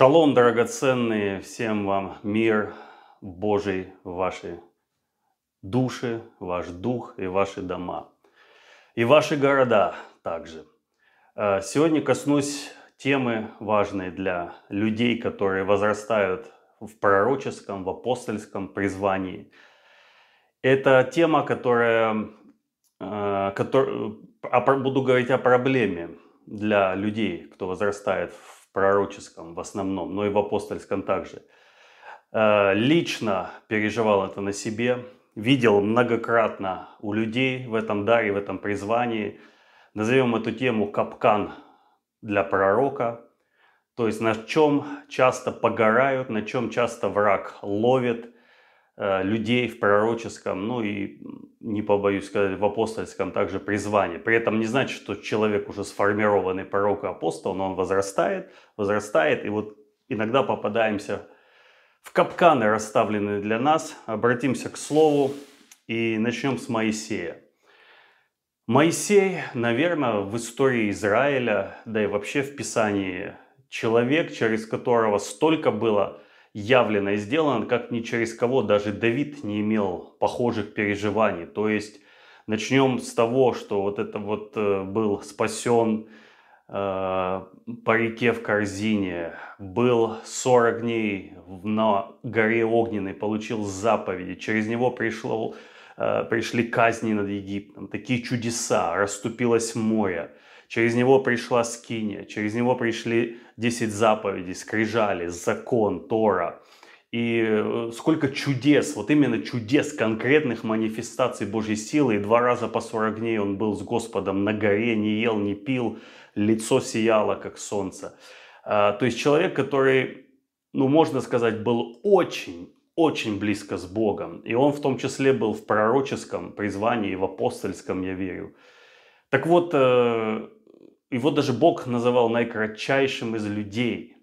Шалом, драгоценные, всем вам мир Божий ваши души, ваш дух и ваши дома. И ваши города также. Э, сегодня коснусь темы важной для людей, которые возрастают в пророческом, в апостольском призвании. Это тема, которая, э, которая буду говорить о проблеме для людей, кто возрастает в пророческом в основном, но и в апостольском также. Э, лично переживал это на себе, видел многократно у людей в этом даре, в этом призвании. Назовем эту тему «Капкан для пророка», то есть на чем часто погорают, на чем часто враг ловит – людей в пророческом, ну и, не побоюсь сказать, в апостольском также призвании. При этом не значит, что человек уже сформированный пророк и апостол, но он возрастает, возрастает, и вот иногда попадаемся в капканы, расставленные для нас. Обратимся к Слову и начнем с Моисея. Моисей, наверное, в истории Израиля, да и вообще в Писании, человек, через которого столько было явлено и сделано, как ни через кого даже Давид не имел похожих переживаний. То есть начнем с того, что вот это вот э, был спасен э, по реке в корзине, был 40 дней на горе огненной, получил заповеди, через него пришло, э, пришли казни над Египтом, такие чудеса, расступилось море, через него пришла скиния, через него пришли 10 заповедей, скрижали, закон, Тора. И э, сколько чудес, вот именно чудес, конкретных манифестаций Божьей силы. И два раза по 40 дней он был с Господом на горе, не ел, не пил, лицо сияло, как солнце. А, то есть человек, который, ну, можно сказать, был очень, очень близко с Богом. И он в том числе был в пророческом призвании, в апостольском, я верю. Так вот, э, его даже Бог называл наикратчайшим из людей.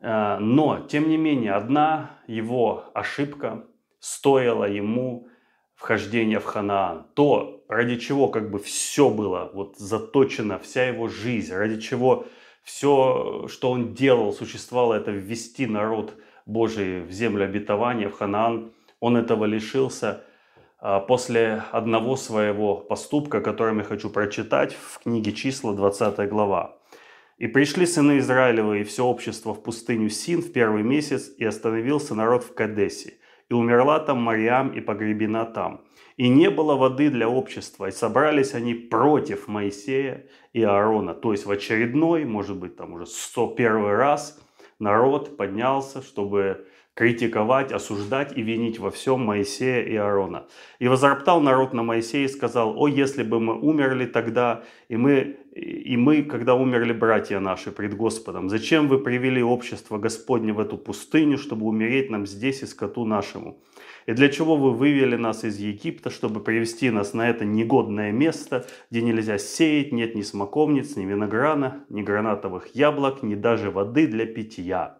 Э, но, тем не менее, одна его ошибка стоила ему вхождения в Ханаан. То, ради чего как бы все было вот заточено, вся его жизнь, ради чего все, что он делал, существовало, это ввести народ Божий в землю обетования, в Ханаан. Он этого лишился – после одного своего поступка, который я хочу прочитать в книге числа, 20 глава. «И пришли сыны Израилевы и все общество в пустыню Син в первый месяц, и остановился народ в Кадесе. И умерла там Мариам и погребена там. И не было воды для общества, и собрались они против Моисея и Аарона». То есть в очередной, может быть, там уже 101 раз народ поднялся, чтобы критиковать, осуждать и винить во всем Моисея и Аарона. И возроптал народ на Моисея и сказал, о, если бы мы умерли тогда, и мы, и мы, когда умерли братья наши пред Господом, зачем вы привели общество Господне в эту пустыню, чтобы умереть нам здесь и скоту нашему? И для чего вы вывели нас из Египта, чтобы привести нас на это негодное место, где нельзя сеять, нет ни смоковниц, ни винограна, ни гранатовых яблок, ни даже воды для питья?»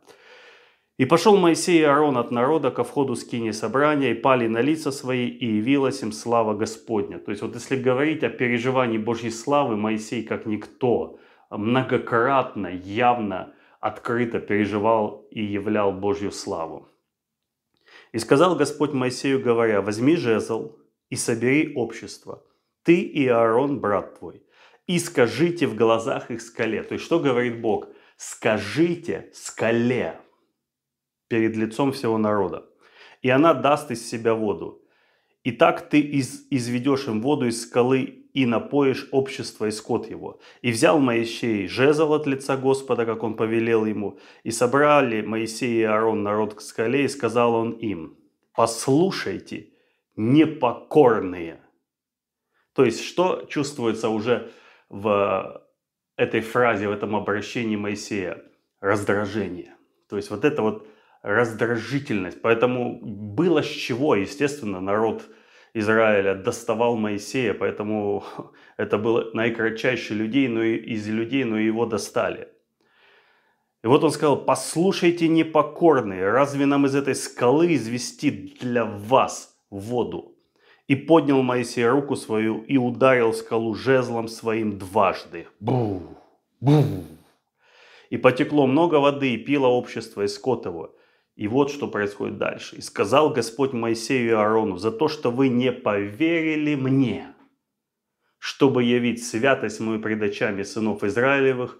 И пошел Моисей и Аарон от народа ко входу скини собрания, и пали на лица свои, и явилась им слава Господня. То есть вот если говорить о переживании Божьей славы, Моисей как никто многократно, явно, открыто переживал и являл Божью славу. И сказал Господь Моисею, говоря, возьми жезл и собери общество, ты и Аарон, брат твой, и скажите в глазах их скале. То есть что говорит Бог? Скажите скале, перед лицом всего народа. И она даст из себя воду. И так ты из, изведешь им воду из скалы и напоишь общество и скот его. И взял Моисей жезл от лица Господа, как он повелел ему, и собрали Моисей и Аарон народ к скале, и сказал он им, послушайте, непокорные. То есть, что чувствуется уже в этой фразе, в этом обращении Моисея? Раздражение. То есть, вот это вот раздражительность. Поэтому было с чего, естественно, народ Израиля доставал Моисея, поэтому это было наикратчайший людей, но и из людей, но его достали. И вот он сказал, послушайте непокорные, разве нам из этой скалы извести для вас воду? И поднял Моисей руку свою и ударил скалу жезлом своим дважды. Бу, бу. И потекло много воды, и пило общество, и скот его. И вот что происходит дальше. «И сказал Господь Моисею и Аарону, за то, что вы не поверили мне, чтобы явить святость мою пред очами сынов Израилевых,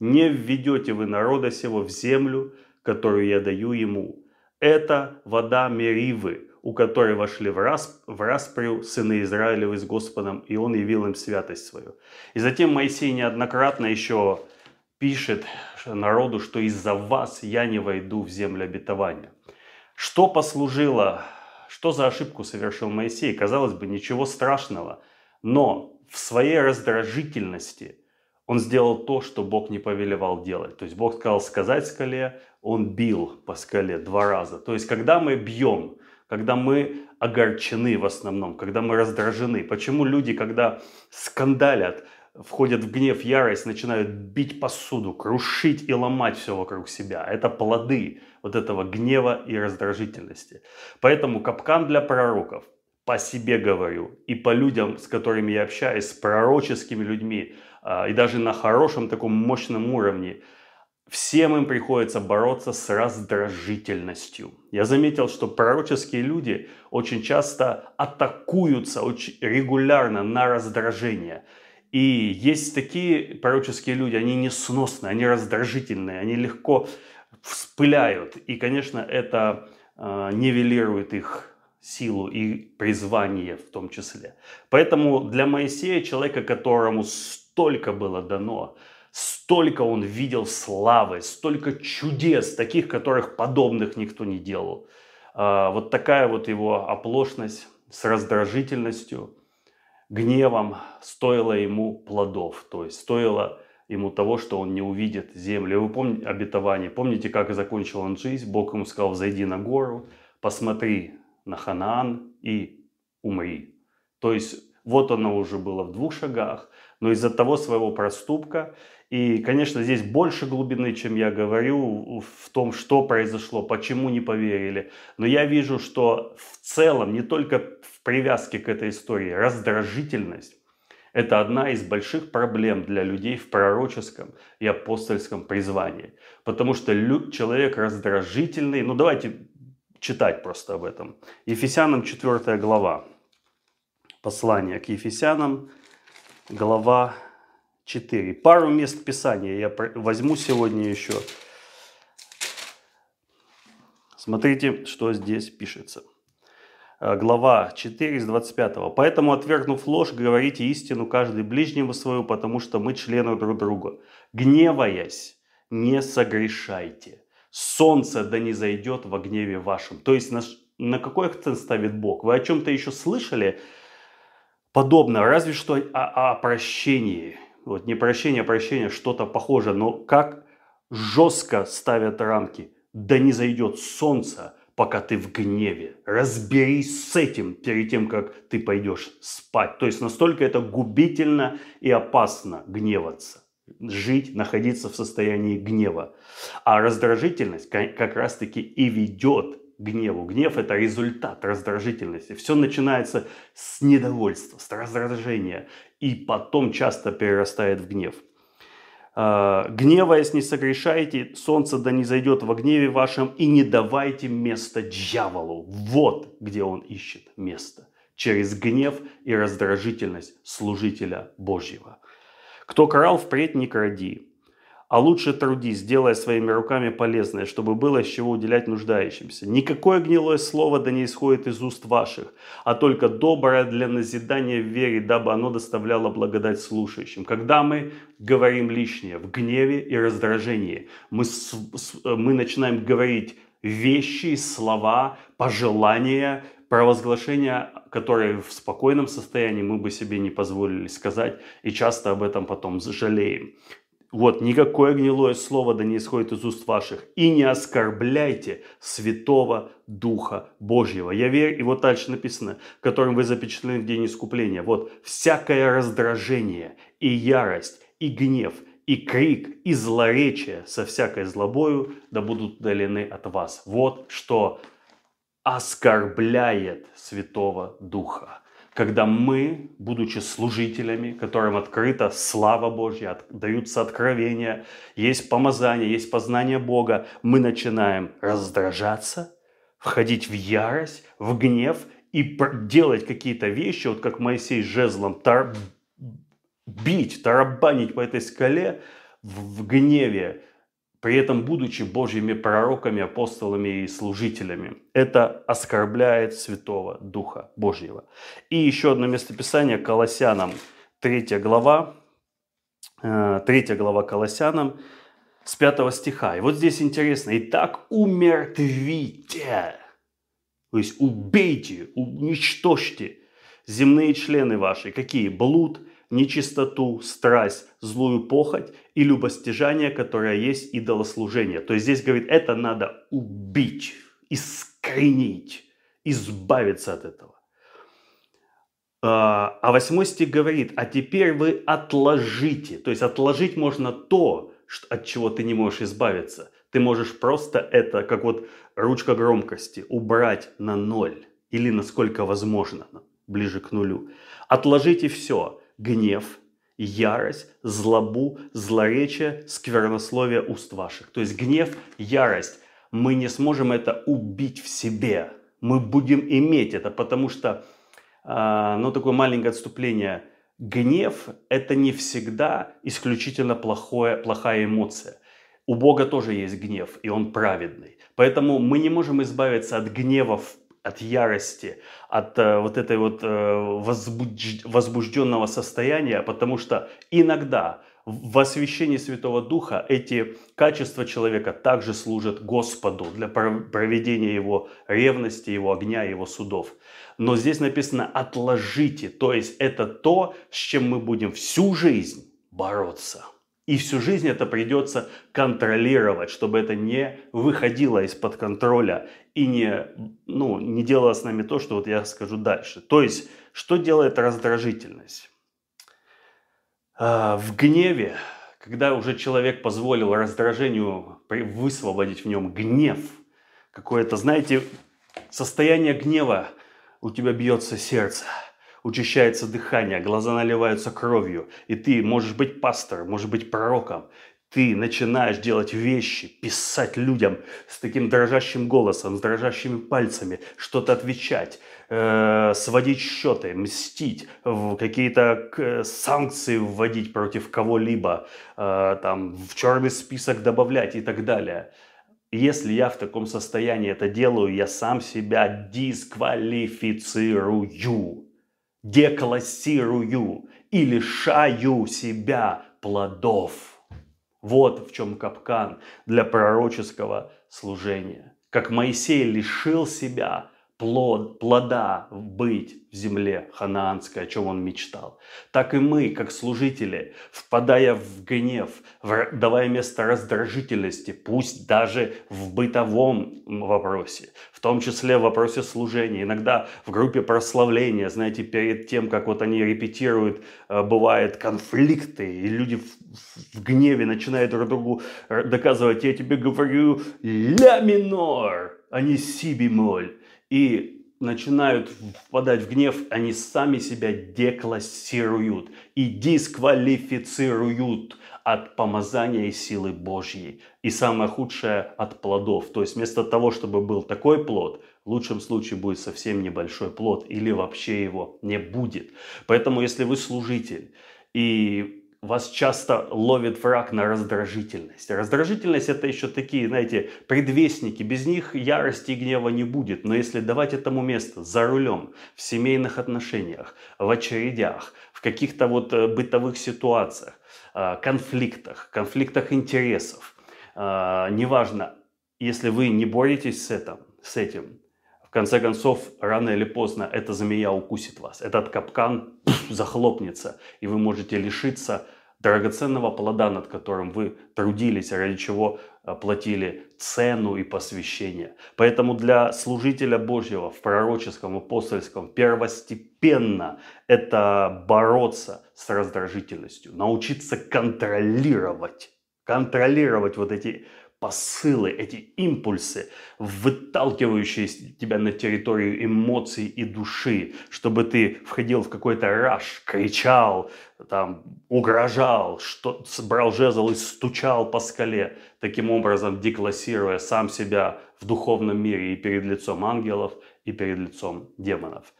не введете вы народа сего в землю, которую я даю ему. Это вода Меривы, у которой вошли в, расп, в распрю сыны Израилевы с Господом, и он явил им святость свою. И затем Моисей неоднократно еще пишет народу, что из-за вас я не войду в землю обетования. Что послужило, что за ошибку совершил Моисей? Казалось бы, ничего страшного. Но в своей раздражительности он сделал то, что Бог не повелевал делать. То есть Бог сказал сказать скале, он бил по скале два раза. То есть когда мы бьем, когда мы огорчены в основном, когда мы раздражены. Почему люди, когда скандалят, входят в гнев, ярость, начинают бить посуду, крушить и ломать все вокруг себя. Это плоды вот этого гнева и раздражительности. Поэтому капкан для пророков, по себе говорю, и по людям, с которыми я общаюсь, с пророческими людьми, а, и даже на хорошем таком мощном уровне, всем им приходится бороться с раздражительностью. Я заметил, что пророческие люди очень часто атакуются очень регулярно на раздражение – и есть такие пророческие люди, они несносные, они раздражительные, они легко вспыляют. И, конечно, это э, нивелирует их силу и призвание в том числе. Поэтому для Моисея, человека, которому столько было дано, столько он видел славы, столько чудес, таких, которых подобных никто не делал. Э, вот такая вот его оплошность с раздражительностью – гневом стоило ему плодов, то есть стоило ему того, что он не увидит землю. Вы помните обетование? Помните, как закончил он жизнь? Бог ему сказал, зайди на гору, посмотри на Ханаан и умри. То есть вот оно уже было в двух шагах, но из-за того своего проступка, и, конечно, здесь больше глубины, чем я говорю, в том, что произошло, почему не поверили. Но я вижу, что в целом, не только в привязке к этой истории, раздражительность – это одна из больших проблем для людей в пророческом и апостольском призвании. Потому что человек раздражительный, ну давайте читать просто об этом. Ефесянам 4 глава. Послание к Ефесянам, глава 4. Пару мест Писания я возьму сегодня еще. Смотрите, что здесь пишется. Э, глава 4 с 25. «Поэтому, отвергнув ложь, говорите истину каждый ближнему свою, потому что мы члены друг друга. Гневаясь, не согрешайте. Солнце да не зайдет во гневе вашем». То есть на, на какой акцент ставит Бог? Вы о чем-то еще слышали подобное? Разве что о, о прощении – вот не прощение, а прощение, что-то похожее, но как жестко ставят рамки. Да не зайдет солнце, пока ты в гневе. Разберись с этим перед тем, как ты пойдешь спать. То есть настолько это губительно и опасно гневаться. Жить, находиться в состоянии гнева. А раздражительность как раз-таки и ведет гневу. Гнев – это результат раздражительности. Все начинается с недовольства, с раздражения, и потом часто перерастает в гнев. А, «Гневаясь, не согрешайте, солнце да не зайдет во гневе вашем, и не давайте место дьяволу». Вот где он ищет место. Через гнев и раздражительность служителя Божьего. «Кто крал, впредь не кради, а лучше трудись, делая своими руками полезное, чтобы было с чего уделять нуждающимся. Никакое гнилое слово да не исходит из уст ваших, а только доброе для назидания в вере, дабы оно доставляло благодать слушающим. Когда мы говорим лишнее в гневе и раздражении, мы, мы начинаем говорить вещи, слова, пожелания, провозглашения, которые в спокойном состоянии мы бы себе не позволили сказать, и часто об этом потом жалеем. Вот, никакое гнилое слово да не исходит из уст ваших. И не оскорбляйте Святого Духа Божьего. Я верю, и вот дальше написано, которым вы запечатлены в день искупления. Вот, всякое раздражение и ярость, и гнев, и крик, и злоречие со всякой злобою да будут удалены от вас. Вот что оскорбляет Святого Духа. Когда мы, будучи служителями, которым открыта слава Божья, даются откровения, есть помазание, есть познание Бога, мы начинаем раздражаться, входить в ярость, в гнев и делать какие-то вещи, вот как Моисей жезлом, тар... бить, тарабанить по этой скале в, в гневе, при этом будучи Божьими пророками, апостолами и служителями. Это оскорбляет Святого Духа Божьего. И еще одно местописание Колоссянам, 3 глава, 3 э, глава Колоссянам, с 5 стиха. И вот здесь интересно. «Итак, умертвите, то есть убейте, уничтожьте земные члены ваши. Какие? Блуд, нечистоту, страсть, злую похоть и любостяжание, которое есть идолослужение. То есть здесь говорит, это надо убить, искоренить, избавиться от этого. А, а восьмой стих говорит, а теперь вы отложите. То есть отложить можно то, от чего ты не можешь избавиться. Ты можешь просто это, как вот ручка громкости, убрать на ноль или насколько возможно, ближе к нулю. Отложите все гнев, ярость, злобу, злоречие, сквернословие уст ваших. То есть гнев, ярость. Мы не сможем это убить в себе. Мы будем иметь это, потому что, э, ну, такое маленькое отступление. Гнев – это не всегда исключительно плохое, плохая эмоция. У Бога тоже есть гнев, и Он праведный. Поэтому мы не можем избавиться от гнева в от ярости, от э, вот этой вот э, возбуж... возбужденного состояния, потому что иногда в освящении Святого Духа эти качества человека также служат Господу для проведения его ревности, его огня, его судов. Но здесь написано «отложите», то есть это то, с чем мы будем всю жизнь бороться. И всю жизнь это придется контролировать, чтобы это не выходило из-под контроля и не, ну, не делало с нами то, что вот я скажу дальше. То есть, что делает раздражительность? А, в гневе, когда уже человек позволил раздражению высвободить в нем гнев, какое-то, знаете, состояние гнева, у тебя бьется сердце – учащается дыхание, глаза наливаются кровью, и ты можешь быть пастором, можешь быть пророком, ты начинаешь делать вещи, писать людям с таким дрожащим голосом, с дрожащими пальцами, что-то отвечать, э, сводить счеты, мстить, какие-то санкции вводить против кого-либо, э, там, в черный список добавлять и так далее. Если я в таком состоянии это делаю, я сам себя дисквалифицирую деклассирую и лишаю себя плодов. Вот в чем капкан для пророческого служения. Как Моисей лишил себя плод, плода быть в земле ханаанской, о чем он мечтал. Так и мы, как служители, впадая в гнев, давая место раздражительности, пусть даже в бытовом вопросе, в том числе в вопросе служения, иногда в группе прославления, знаете, перед тем, как вот они репетируют, э, бывают конфликты, и люди в, в гневе начинают друг другу э, доказывать, я тебе говорю ля минор, а не си бемоль и начинают впадать в гнев, они сами себя деклассируют и дисквалифицируют от помазания и силы Божьей. И самое худшее от плодов. То есть вместо того, чтобы был такой плод, в лучшем случае будет совсем небольшой плод или вообще его не будет. Поэтому если вы служитель и вас часто ловит враг на раздражительность. Раздражительность это еще такие, знаете, предвестники. Без них ярости и гнева не будет. Но если давать этому место за рулем, в семейных отношениях, в очередях, в каких-то вот э, бытовых ситуациях, э, конфликтах, конфликтах интересов, э, неважно, если вы не боретесь с этим, с этим, в конце концов, рано или поздно эта змея укусит вас. Этот капкан захлопнется, и вы можете лишиться драгоценного плода, над которым вы трудились, ради чего э, платили цену и посвящение. Поэтому для служителя Божьего в пророческом, апостольском первостепенно это бороться с раздражительностью, научиться контролировать, контролировать вот эти посылы, эти импульсы, выталкивающие тебя на территорию эмоций и души, чтобы ты входил в какой-то раш, кричал, там, угрожал, что, брал жезл и стучал по скале, таким образом деклассируя сам себя в духовном мире и перед лицом ангелов, и перед лицом демонов.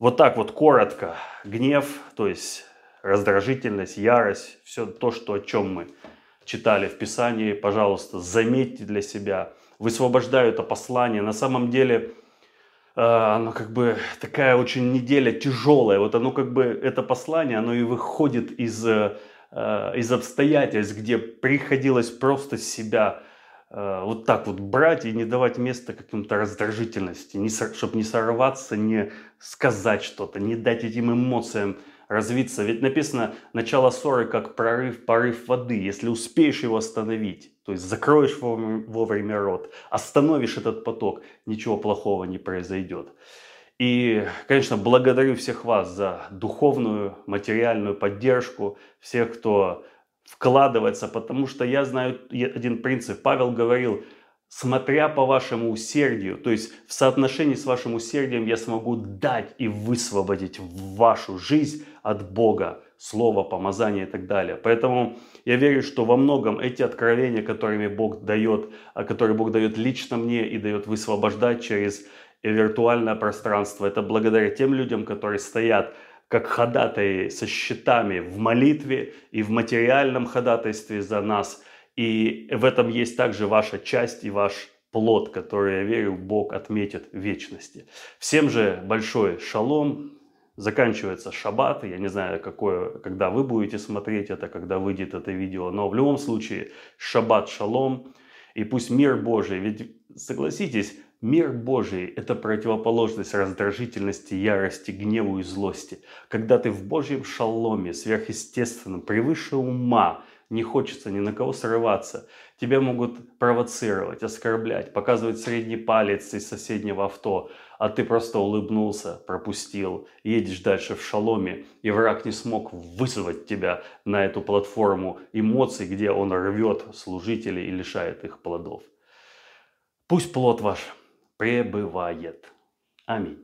Вот так вот коротко. Гнев, то есть раздражительность, ярость, все то, что, о чем мы читали в Писании, пожалуйста, заметьте для себя. Высвобождаю это послание. На самом деле, э, оно как бы такая очень неделя тяжелая. Вот оно как бы, это послание, оно и выходит из, э, из обстоятельств, где приходилось просто себя э, вот так вот брать и не давать места каким-то раздражительности, чтобы не сорваться, не сказать что-то, не дать этим эмоциям развиться. Ведь написано, начало ссоры как прорыв, порыв воды. Если успеешь его остановить, то есть закроешь вовремя рот, остановишь этот поток, ничего плохого не произойдет. И, конечно, благодарю всех вас за духовную, материальную поддержку, всех, кто вкладывается, потому что я знаю один принцип. Павел говорил, смотря по вашему усердию, то есть в соотношении с вашим усердием я смогу дать и высвободить в вашу жизнь от Бога слово, помазание и так далее. Поэтому я верю, что во многом эти откровения, которыми Бог дает, а которые Бог дает лично мне и дает высвобождать через виртуальное пространство, это благодаря тем людям, которые стоят как ходатаи со счетами в молитве и в материальном ходатайстве за нас – и в этом есть также ваша часть и ваш плод, который, я верю, Бог отметит в вечности. Всем же большой шалом. Заканчивается шаббат. Я не знаю, какое, когда вы будете смотреть это, когда выйдет это видео. Но в любом случае, шаббат шалом. И пусть мир Божий, ведь согласитесь, мир Божий – это противоположность раздражительности, ярости, гневу и злости. Когда ты в Божьем шаломе, сверхъестественном, превыше ума, не хочется ни на кого срываться. Тебя могут провоцировать, оскорблять, показывать средний палец из соседнего авто, а ты просто улыбнулся, пропустил, едешь дальше в шаломе, и враг не смог вызвать тебя на эту платформу эмоций, где он рвет служителей и лишает их плодов. Пусть плод ваш пребывает. Аминь.